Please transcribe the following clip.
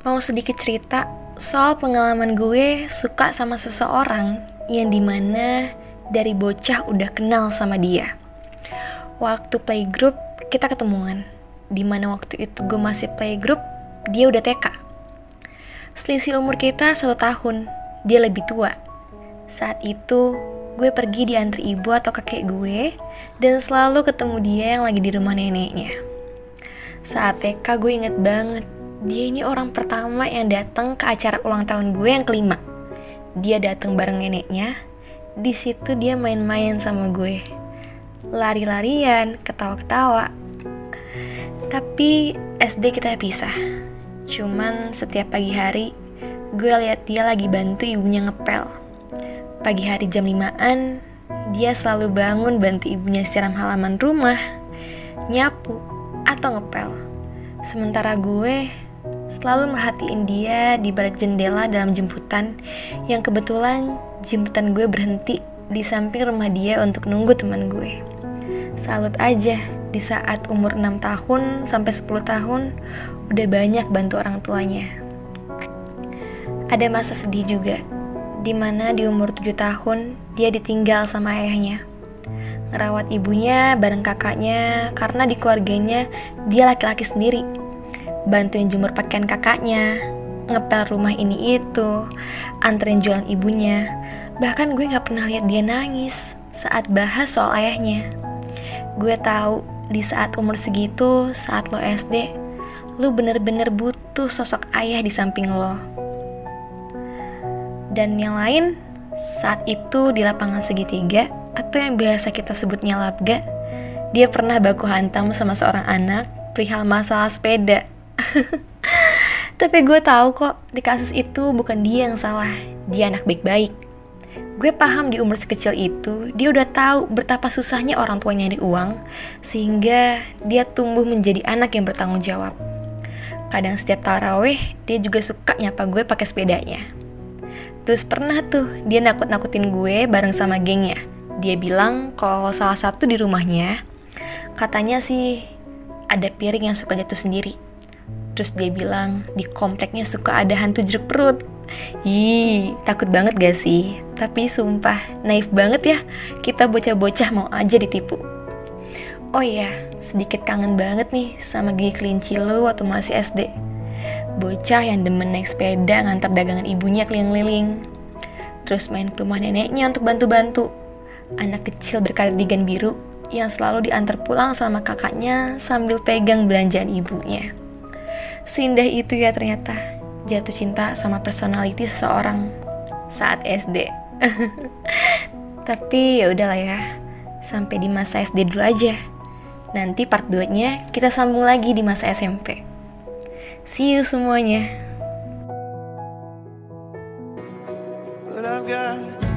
mau sedikit cerita soal pengalaman gue suka sama seseorang yang di mana dari bocah udah kenal sama dia. Waktu playgroup kita ketemuan, di mana waktu itu gue masih playgroup, dia udah TK. Selisih umur kita satu tahun, dia lebih tua. Saat itu gue pergi diantar ibu atau kakek gue dan selalu ketemu dia yang lagi di rumah neneknya. Saat TK gue inget banget, dia ini orang pertama yang datang ke acara ulang tahun gue yang kelima. Dia datang bareng neneknya. Di situ dia main-main sama gue. Lari-larian, ketawa-ketawa. Tapi SD kita pisah. Cuman setiap pagi hari gue lihat dia lagi bantu ibunya ngepel Pagi hari jam 5-an, dia selalu bangun bantu ibunya siram halaman rumah, nyapu, atau ngepel. Sementara gue selalu merhatiin dia di balik jendela dalam jemputan yang kebetulan jemputan gue berhenti di samping rumah dia untuk nunggu teman gue. Salut aja di saat umur 6 tahun sampai 10 tahun udah banyak bantu orang tuanya. Ada masa sedih juga di mana di umur 7 tahun dia ditinggal sama ayahnya. Ngerawat ibunya bareng kakaknya karena di keluarganya dia laki-laki sendiri. Bantuin jemur pakaian kakaknya, ngepel rumah ini itu, anterin jualan ibunya. Bahkan gue gak pernah lihat dia nangis saat bahas soal ayahnya. Gue tahu di saat umur segitu, saat lo SD, lu bener-bener butuh sosok ayah di samping lo dan yang lain saat itu di lapangan segitiga atau yang biasa kita sebutnya labga dia pernah baku hantam sama seorang anak perihal masalah sepeda tapi gue tahu kok di kasus itu bukan dia yang salah dia anak baik-baik gue paham di umur sekecil itu dia udah tahu betapa susahnya orang tua nyari uang sehingga dia tumbuh menjadi anak yang bertanggung jawab kadang setiap taraweh dia juga suka nyapa gue pakai sepedanya Terus pernah tuh dia nakut-nakutin gue bareng sama gengnya. Dia bilang kalau salah satu di rumahnya, katanya sih ada piring yang suka jatuh sendiri. Terus dia bilang di kompleknya suka ada hantu jeruk perut. Ih, takut banget gak sih? Tapi sumpah, naif banget ya. Kita bocah-bocah mau aja ditipu. Oh iya, sedikit kangen banget nih sama gigi kelinci lo waktu masih SD bocah yang demen naik sepeda ngantar dagangan ibunya keliling-liling. Terus main ke rumah neneknya untuk bantu-bantu. Anak kecil berkardigan biru yang selalu diantar pulang sama kakaknya sambil pegang belanjaan ibunya. Sindah itu ya ternyata jatuh cinta sama personality seseorang saat SD. Tapi ya udahlah ya, sampai di masa SD dulu aja. Nanti part 2-nya kita sambung lagi di masa SMP. See you semuanya. But